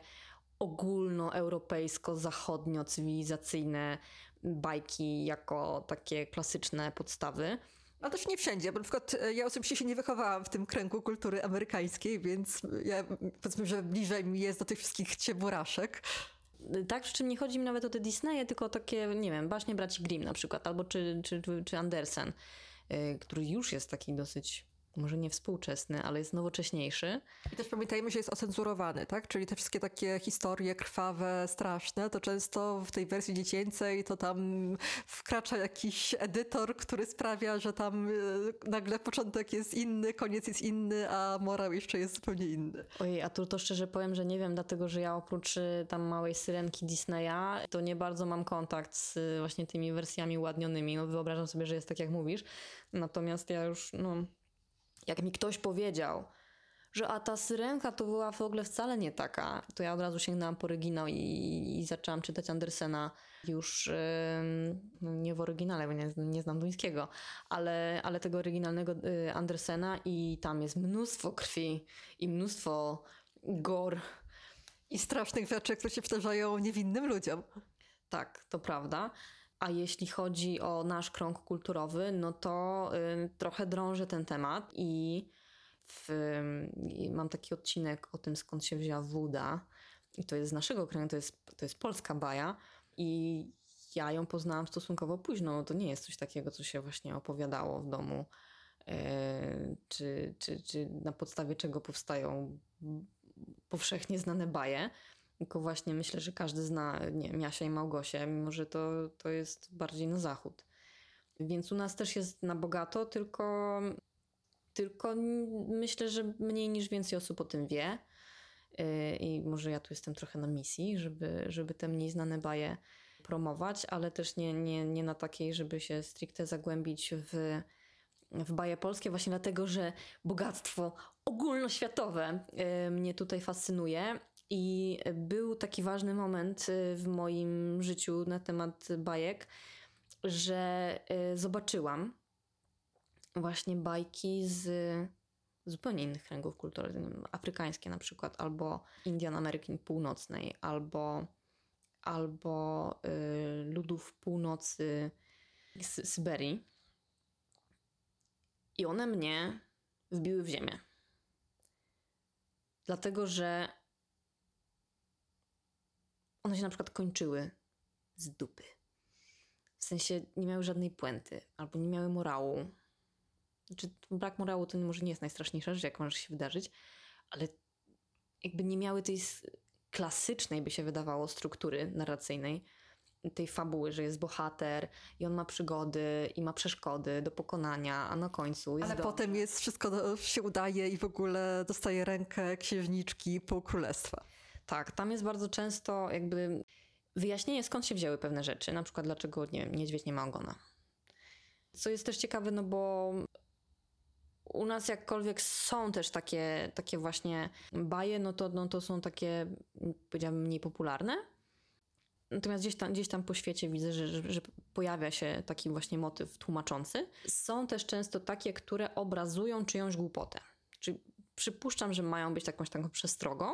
Speaker 2: ogólnoeuropejsko-zachodnio-cywilizacyjne bajki jako takie klasyczne podstawy.
Speaker 1: Ale też nie wszędzie, bo na przykład e, ja osobiście się nie wychowałam w tym kręgu kultury amerykańskiej, więc ja powiedzmy, że bliżej mi jest do tych wszystkich cieburaszek.
Speaker 2: tak, przy czym nie chodzi mi nawet o te Disneye, tylko takie, nie wiem, baśnie braci Grimm na przykład, albo czy, czy, czy Andersen, y, który już jest taki dosyć może nie współczesny, ale jest nowocześniejszy.
Speaker 1: I też pamiętajmy, że jest ocenzurowany, tak? Czyli te wszystkie takie historie krwawe, straszne, to często w tej wersji dziecięcej to tam wkracza jakiś edytor, który sprawia, że tam e, nagle początek jest inny, koniec jest inny, a morał jeszcze jest zupełnie inny.
Speaker 2: Ojej, a tu to szczerze powiem, że nie wiem, dlatego że ja oprócz y, tam małej syrenki Disneya, to nie bardzo mam kontakt z y, właśnie tymi wersjami ładnionymi. No wyobrażam sobie, że jest tak jak mówisz. Natomiast ja już, no jak mi ktoś powiedział, że a ta syrenka to była w ogóle wcale nie taka, to ja od razu sięgnęłam po oryginał i, i zaczęłam czytać Andersena już yy, nie w oryginale, bo nie, nie znam duńskiego, ale, ale tego oryginalnego yy, Andersena i tam jest mnóstwo krwi i mnóstwo gor.
Speaker 1: I strasznych rzeczy, które się przydarzają niewinnym ludziom.
Speaker 2: Tak, to prawda. A jeśli chodzi o nasz krąg kulturowy, no to y, trochę drążę ten temat i, w, y, mam taki odcinek o tym, skąd się wzięła woda. I to jest z naszego kraju, to jest, to jest polska baja. I ja ją poznałam stosunkowo późno. To nie jest coś takiego, co się właśnie opowiadało w domu, y, czy, czy, czy na podstawie czego powstają powszechnie znane baje. Tylko właśnie myślę, że każdy zna nie, Miasia i Małgosię, mimo że to, to jest bardziej na zachód. Więc u nas też jest na bogato, tylko, tylko myślę, że mniej niż więcej osób o tym wie. Y, I może ja tu jestem trochę na misji, żeby, żeby te mniej znane baje promować, ale też nie, nie, nie na takiej, żeby się stricte zagłębić w, w baje polskie, właśnie dlatego, że bogactwo ogólnoświatowe y, mnie tutaj fascynuje i był taki ważny moment y, w moim życiu na temat bajek, że y, zobaczyłam właśnie bajki z zupełnie innych kręgów kulturowych, afrykańskie na przykład, albo Indian Ameryki Północnej, albo, albo y, ludów północy z Syberii. I one mnie wbiły w ziemię. Dlatego, że one się na przykład kończyły z dupy. W sensie nie miały żadnej puenty, albo nie miały morału. Znaczy, brak morału to może nie jest najstraszniejsza rzecz, jaka może się wydarzyć, ale jakby nie miały tej klasycznej, by się wydawało, struktury narracyjnej, tej fabuły, że jest bohater i on ma przygody i ma przeszkody do pokonania, a na końcu jest
Speaker 1: Ale
Speaker 2: do...
Speaker 1: potem jest, wszystko się udaje i w ogóle dostaje rękę księżniczki pół królestwa.
Speaker 2: Tak, tam jest bardzo często jakby wyjaśnienie, skąd się wzięły pewne rzeczy. Na przykład, dlaczego nie wiem, niedźwiedź nie ma ogona. Co jest też ciekawe, no bo u nas jakkolwiek są też takie, takie właśnie baje, no to, no to są takie, powiedziałabym, mniej popularne. Natomiast gdzieś tam, gdzieś tam po świecie widzę, że, że, że, pojawia się taki właśnie motyw tłumaczący. Są też często takie, które obrazują czyjąś głupotę. Czyli przypuszczam, że mają być jakąś taką przestrogą,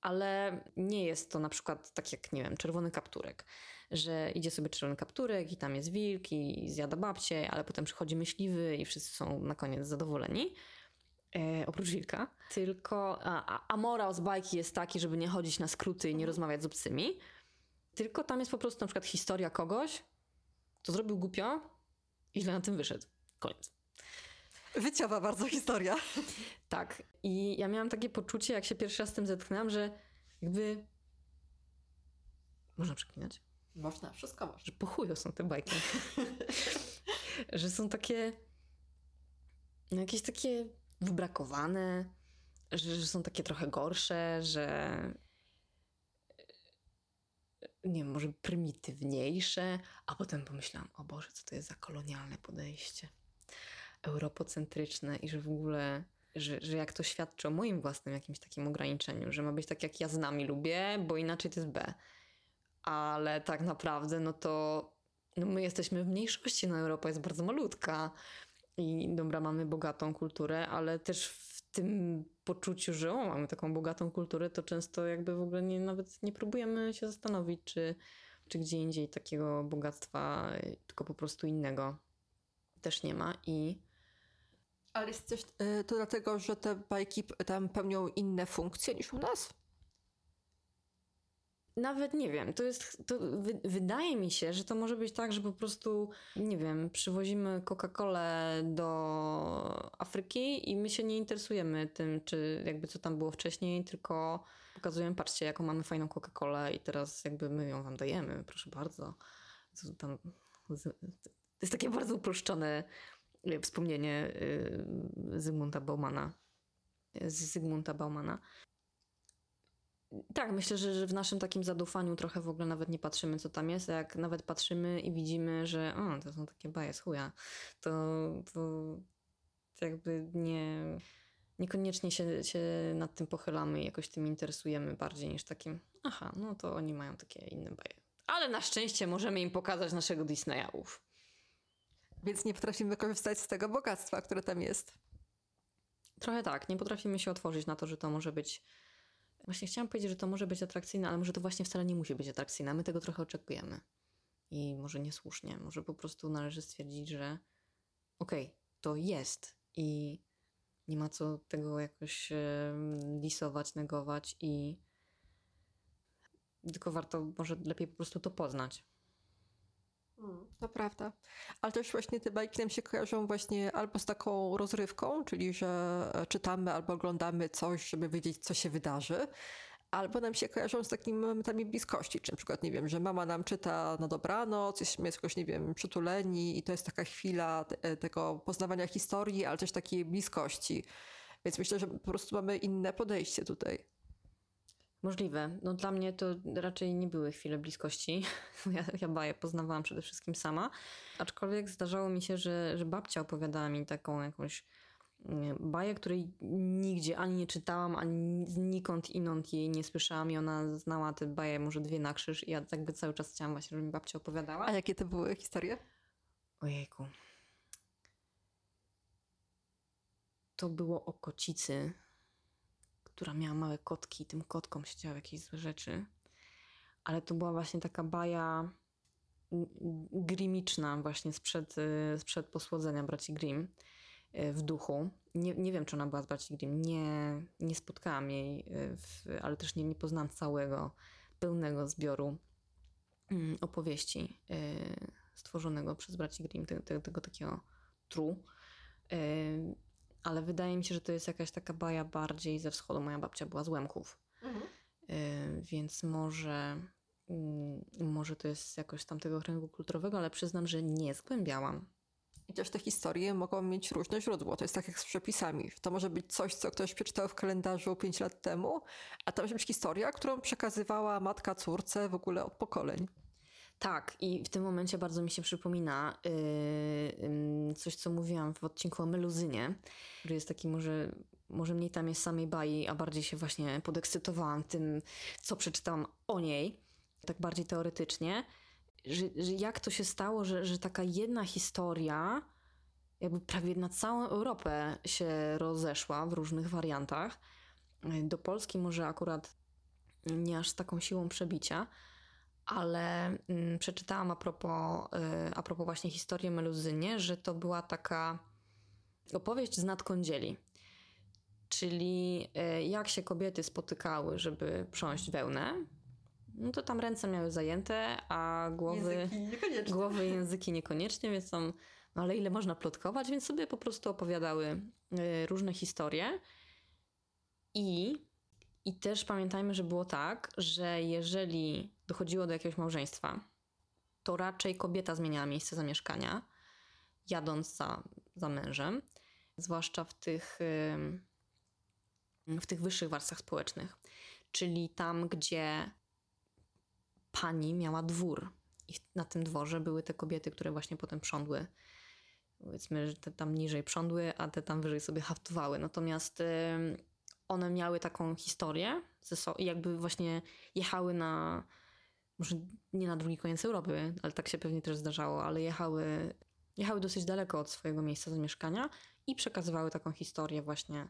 Speaker 2: ale nie jest to na przykład tak jak, nie wiem, czerwony kapturek, że idzie sobie czerwony kapturek i tam jest wilk i zjada babcię, ale potem przychodzi myśliwy i wszyscy są na koniec zadowoleni. E, oprócz wilka. Tylko, a, a morał z bajki jest taki, żeby nie chodzić na skróty i nie rozmawiać z obcymi. Tylko tam jest po prostu na przykład historia kogoś, kto zrobił głupio i źle na tym wyszedł. Koniec.
Speaker 1: Wyciowa bardzo historia.
Speaker 2: Tak. I ja miałam takie poczucie, jak się pierwszy raz z tym zetknęłam, że jakby... Można przeklinać?
Speaker 1: Można, wszystko można.
Speaker 2: Że po chuju są te bajki. że są takie... No jakieś takie wybrakowane, że, że są takie trochę gorsze, że nie wiem, może prymitywniejsze, a potem pomyślałam, o Boże, co to jest za kolonialne podejście europocentryczne i że w ogóle, że, że jak to świadczy o moim własnym jakimś takim ograniczeniu, że ma być tak jak ja z nami lubię, bo inaczej to jest B. Ale tak naprawdę, no to no my jesteśmy w mniejszości, no Europa jest bardzo malutka i dobra, mamy bogatą kulturę, ale też w tym poczuciu, że o, mamy taką bogatą kulturę, to często jakby w ogóle nie, nawet nie próbujemy się zastanowić, czy, czy gdzie indziej takiego bogactwa, tylko po prostu innego też nie ma i
Speaker 1: ale jest coś, e, to dlatego, że te bajki tam pełnią inne funkcje niż u nas?
Speaker 2: Nawet nie wiem, to jest, to wy, wydaje mi się, że to może być tak, że po prostu, nie wiem, przywozimy Coca-Colę do Afryki i my się nie interesujemy tym, czy jakby co tam było wcześniej, tylko pokazujemy, patrzcie, jaką mamy fajną Coca-Colę i teraz jakby my ją wam dajemy, proszę bardzo. Co tam, to jest takie bardzo uproszczone wspomnienie y, Zygmunta Baumana. Z Zygmunta Baumana. Tak, myślę, że, że w naszym takim zadufaniu trochę w ogóle nawet nie patrzymy, co tam jest. A jak nawet patrzymy i widzimy, że o, to są takie baje z chuja, to, to jakby nie, niekoniecznie się, się nad tym pochylamy i jakoś tym interesujemy bardziej niż takim, aha, no to oni mają takie inne baje. Ale na szczęście możemy im pokazać naszego Disneya, ów.
Speaker 1: Więc nie potrafimy korzystać z tego bogactwa, które tam jest.
Speaker 2: Trochę tak, nie potrafimy się otworzyć na to, że to może być Właśnie chciałam powiedzieć, że to może być atrakcyjne, ale może to właśnie wcale nie musi być atrakcyjne. My tego trochę oczekujemy. I może niesłusznie. Może po prostu należy stwierdzić, że okej, okay, to jest i nie ma co tego jakoś disować, negować i tylko warto może lepiej po prostu to poznać.
Speaker 1: Mm, to prawda. Ale też właśnie te bajki nam się kojarzą właśnie albo z taką rozrywką, czyli że e, czytamy albo oglądamy coś, żeby wiedzieć, co się wydarzy, albo nam się kojarzą z takimi momentami bliskości, czy na przykład, nie wiem, że mama nam czyta na dobranoc, jesteśmy jakoś, nie wiem, przytuleni i to jest taka chwila te, tego poznawania historii, ale też takiej bliskości. Więc myślę, że po prostu mamy inne podejście tutaj.
Speaker 2: Możliwe. No dla mnie to raczej nie były chwile bliskości. Ja, ja baję poznawałam przede wszystkim sama. Aczkolwiek zdarzało mi się, że, że babcia opowiadała mi taką jakąś baję, której nigdzie ani nie czytałam, ani znikąd inąd jej nie słyszałam i ona znała te baje może dwie na krzyż i ja jakby cały czas chciałam właśnie, żeby mi babcia opowiadała.
Speaker 1: A jakie to były historie?
Speaker 2: Ojejku. To było o kocicy która miała małe kotki i tym kotkom się działy jakieś złe rzeczy. Ale to była właśnie taka baja grimiczna właśnie sprzed, y, sprzed posłodzenia braci Grimm y, w duchu. Nie, nie wiem, czy ona była z braci Grimm. Nie, nie spotkałam jej, y, w, ale też nie, nie poznałam całego, pełnego zbioru mm, opowieści stworzonego przez braci Grimm, tego, tego, tego takiego tru ale wydaje mi się, że to jest jakaś taka baja bardziej ze wschodu. Moja babcia była z Łemków, mhm. y, więc może, y, może to jest jakoś z tamtego kręgu kulturowego, ale przyznam, że nie zgłębiałam.
Speaker 1: I też te historie mogą mieć różne źródło. To jest tak jak z przepisami. To może być coś, co ktoś przeczytał w kalendarzu 5 lat temu, a to może być historia, którą przekazywała matka córce w ogóle od pokoleń.
Speaker 2: Tak, i w tym momencie bardzo mi się przypomina yy, coś, co mówiłam w odcinku o meluzynie, że jest taki może, może mniej tam jest samej bai, a bardziej się właśnie podekscytowałam tym, co przeczytałam o niej, tak bardziej teoretycznie, że, że jak to się stało, że, że taka jedna historia jakby prawie na całą Europę się rozeszła w różnych wariantach. Do Polski może akurat nie aż z taką siłą przebicia, ale mm, przeczytałam a propos, y, a propos właśnie historii Meluzynie, że to była taka opowieść z nadkądzieli. Czyli y, jak się kobiety spotykały, żeby prząść wełnę, no to tam ręce miały zajęte, a głowy,
Speaker 1: języki
Speaker 2: głowy i języki niekoniecznie, więc tam, no ale ile można plotkować, więc sobie po prostu opowiadały y, różne historie. I i też pamiętajmy, że było tak, że jeżeli dochodziło do jakiegoś małżeństwa, to raczej kobieta zmieniała miejsce zamieszkania, jadąc za, za mężem, zwłaszcza w tych, w tych wyższych warstwach społecznych, czyli tam, gdzie pani miała dwór. I na tym dworze były te kobiety, które właśnie potem prządły. Powiedzmy, że te tam niżej prządły, a te tam wyżej sobie haftowały. Natomiast one miały taką historię, ze so jakby właśnie jechały na, może nie na drugi koniec Europy, ale tak się pewnie też zdarzało, ale jechały, jechały dosyć daleko od swojego miejsca zamieszkania i przekazywały taką historię właśnie,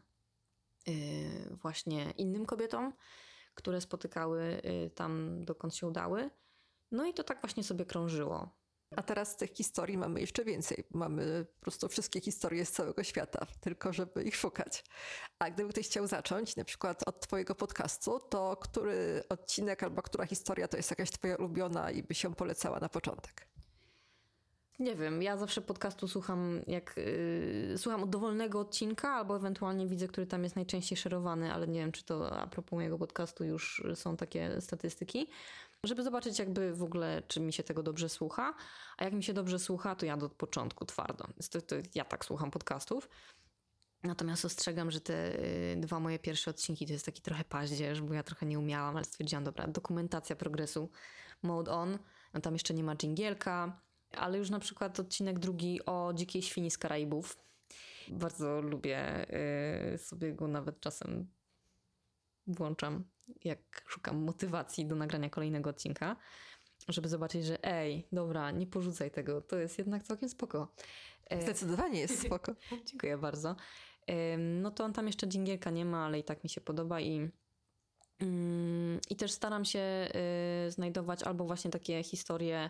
Speaker 2: yy, właśnie innym kobietom, które spotykały yy, tam, dokąd się udały. No i to tak właśnie sobie krążyło.
Speaker 1: A teraz tych historii mamy jeszcze więcej. Mamy po prostu wszystkie historie z całego świata, tylko żeby ich szukać. A gdyby ktoś chciał zacząć, na przykład od Twojego podcastu, to który odcinek albo która historia to jest jakaś Twoja ulubiona i by się polecała na początek?
Speaker 2: Nie wiem, ja zawsze podcastu słucham jak yy, słucham od dowolnego odcinka, albo ewentualnie widzę, który tam jest najczęściej szerowany, ale nie wiem, czy to a propos mojego podcastu już są takie statystyki, żeby zobaczyć jakby w ogóle, czy mi się tego dobrze słucha, a jak mi się dobrze słucha, to ja od początku twardo. To, to ja tak słucham podcastów. Natomiast ostrzegam, że te y, dwa moje pierwsze odcinki to jest taki trochę paździerz, bo ja trochę nie umiałam, ale stwierdziłam, dobra, dokumentacja progresu, mode on, no tam jeszcze nie ma dżingielka, ale już na przykład odcinek drugi o dzikiej świni z Karaibów. Bardzo lubię yy, sobie go nawet czasem włączam, jak szukam motywacji do nagrania kolejnego odcinka, żeby zobaczyć, że ej, dobra, nie porzucaj tego, to jest jednak całkiem spoko.
Speaker 1: E, Zdecydowanie jest spoko.
Speaker 2: Dziękuję bardzo. No to on tam jeszcze dżingielka nie ma, ale i tak mi się podoba i mm, i też staram się y, znajdować albo właśnie takie historie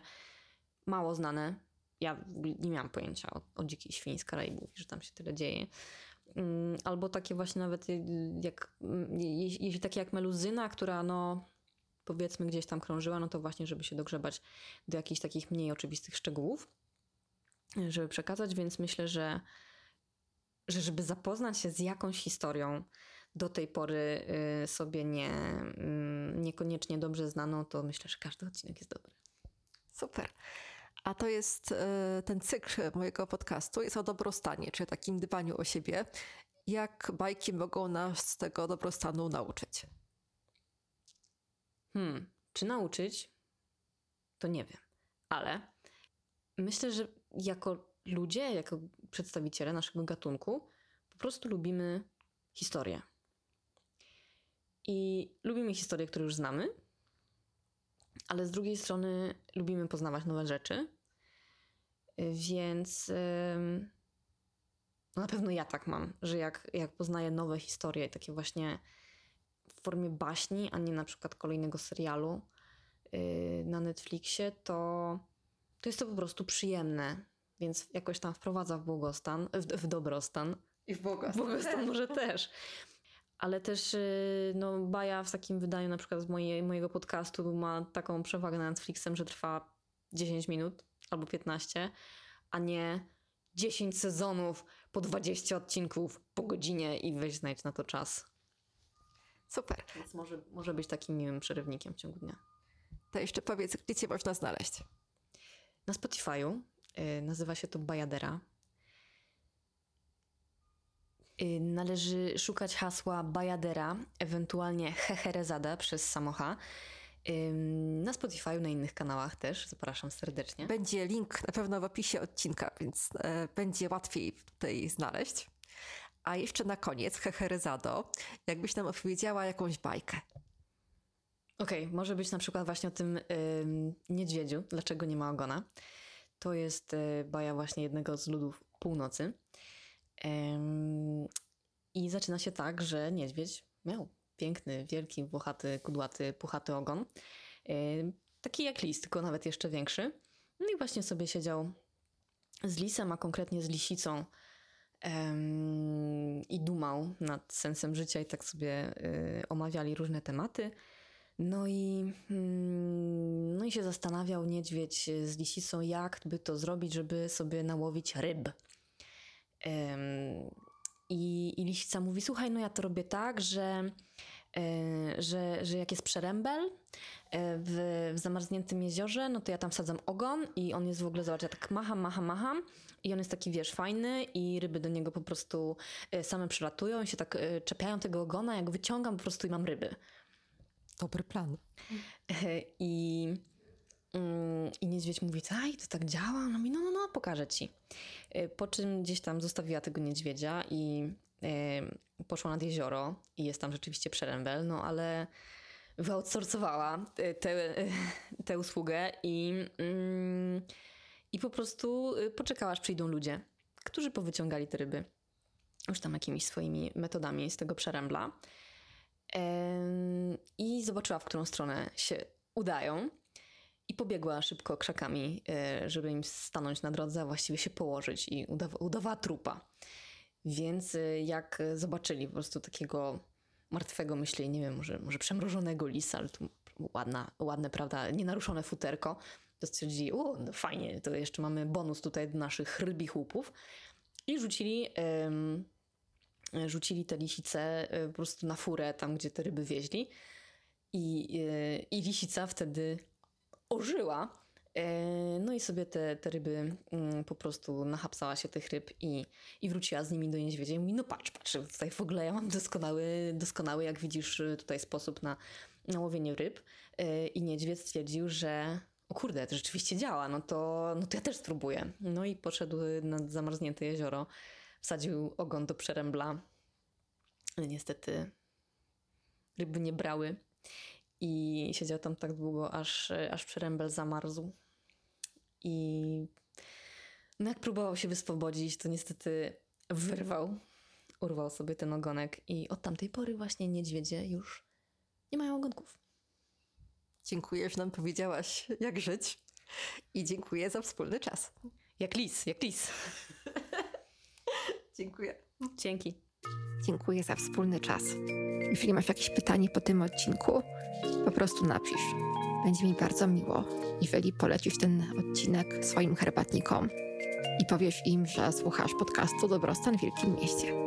Speaker 2: mało znane. Ja nie miałam pojęcia o, o dzikiej świni z Karaibów, że tam się tyle dzieje. Mm, albo takie właśnie nawet y, jak, mm, jeśli takie jak meluzyna, która no powiedzmy gdzieś tam krążyła, no to właśnie żeby się dogrzebać do jakichś takich mniej oczywistych szczegółów, żeby przekazać, więc myślę, że, że żeby zapoznać się z jakąś historią do tej pory y, sobie nie, mm, niekoniecznie dobrze znaną, to myślę, że każdy odcinek jest dobry.
Speaker 1: Super. A to jest e, ten cykl mojego podcastu, jest o dobrostanie, czyli takim dbaniu o siebie. Jak bajki mogą nas tego dobrostanu nauczyć?
Speaker 2: Hmm, czy nauczyć? To nie wiem. Ale myślę, że jako ludzie, jako przedstawiciele naszego gatunku, po prostu lubimy historię. I lubimy historie, które już znamy, ale z drugiej strony lubimy poznawać nowe rzeczy. Więc no na pewno ja tak mam, że jak, jak poznaję nowe historie, takie właśnie w formie baśni, a nie na przykład kolejnego serialu y, na Netflixie, to, to jest to po prostu przyjemne. Więc jakoś tam wprowadza w błogostan, w, w dobrostan.
Speaker 1: I w błogostan.
Speaker 2: W błogostan może też. Ale też y, no, Baja w takim wydaniu na przykład z mojej, mojego podcastu ma taką przewagę nad Netflixem, że trwa 10 minut albo 15, a nie 10 sezonów po 20 odcinków po godzinie i weź znajdź na to czas.
Speaker 1: Super.
Speaker 2: Więc może, może być takim miłym przerywnikiem w ciągu dnia.
Speaker 1: To jeszcze powiedz, gdzie cię można znaleźć?
Speaker 2: Na Spotify'u. Yy, nazywa się to Bajadera. Yy, należy szukać hasła Bajadera, ewentualnie Heherezada przez Samocha. Na Spotify, na innych kanałach też. Zapraszam serdecznie.
Speaker 1: Będzie link na pewno w opisie odcinka, więc e, będzie łatwiej tutaj znaleźć. A jeszcze na koniec, Heheryzado, jakbyś nam opowiedziała jakąś bajkę.
Speaker 2: Okej, okay, może być na przykład właśnie o tym niedźwiedziu, dlaczego nie ma ogona. To jest y, baja właśnie jednego z ludów północy. I zaczyna się tak, że niedźwiedź miał piękny, wielki, włochaty, kudłaty, puchaty ogon. Taki jak lis, tylko nawet jeszcze większy. No i właśnie sobie siedział z lisem, a konkretnie z lisicą i dumał nad sensem życia i tak sobie y, omawiali różne tematy. No i, mm, no i się zastanawiał niedźwiedź z lisicą, jak by to zrobić, żeby sobie nałowić ryb. I, I lisica mówi: Słuchaj, no ja to robię tak, że, e, że, że jak jest przerębel e, w, w zamarzniętym jeziorze, no to ja tam sadzam ogon i on jest w ogóle, zobacz, ja tak macham, macham, macham i on jest taki, wiesz, fajny i ryby do niego po prostu e, same przylatują i się tak czepiają tego ogona, jak wyciągam po prostu i mam ryby.
Speaker 1: Dobry plan.
Speaker 2: I I niedźwiedź mówi, aj, to tak działa? No mi, no, no, no, pokażę ci. Y, po czym gdzieś tam zostawiła tego niedźwiedzia i y, poszła nad jezioro i jest tam rzeczywiście przerębel, no ale wyoutsourcowała y, tę usługę i, mm, i po prostu poczekała, aż przyjdą ludzie, którzy powyciągali te ryby już tam jakimiś swoimi metodami z tego przerębla i zobaczyła, w którą stronę się udają i pobiegła szybko krzakami, e, żeby im stanąć na drodze, a właściwie się położyć i udawa- udawała trupa. Więc e, jak zobaczyli po prostu takiego martwego, myśleli, nie wiem, może, może przemrożonego lisa, ale tu ładna, ładne, prawda, nienaruszone futerko, to stwierdzili, o, no fajnie, to jeszcze mamy bonus tutaj do naszych rybich łupów. I rzucili, rzucili te lisice e, po prostu na furę, tam gdzie te ryby wieźli. I, e, i lisica wtedy ożyła. E, No i sobie te, te ryby mm, po prostu nachapsała się tych ryb i, i wróciła z nimi do niedźwiedzia i mówi, no patrz, patrz, tutaj w ogóle ja mam doskonały, doskonały jak widzisz, tutaj sposób na, na łowienie ryb. E, I niedźwiedź stwierdził, że o kurde, to rzeczywiście działa, no to, no to ja też spróbuję. No i poszedł nad zamarznięte jezioro, wsadził ogon do przerębla. Ale niestety ryby nie brały i siedział tam tak długo, aż, aż przerębel zamarzł. I no jak próbował się wyswobodzić, to niestety wyrwał, urwał sobie ten ogonek i od tamtej pory właśnie niedźwiedzie już nie mają ogonków.
Speaker 1: Dziękuję, że nam powiedziałaś, jak żyć. I dziękuję za wspólny czas.
Speaker 2: Jak lis, jak lis.
Speaker 1: Dziękuję.
Speaker 2: Dzięki.
Speaker 1: Dziękuję za wspólny czas. Jeśli masz jakieś pytanie po tym odcinku, po prostu napisz. Będzie mi bardzo miło, jeżeli polecisz ten odcinek swoim herbatnikom i powiesz im, że słuchasz podcastu Dobrostan w Wielkim Mieście.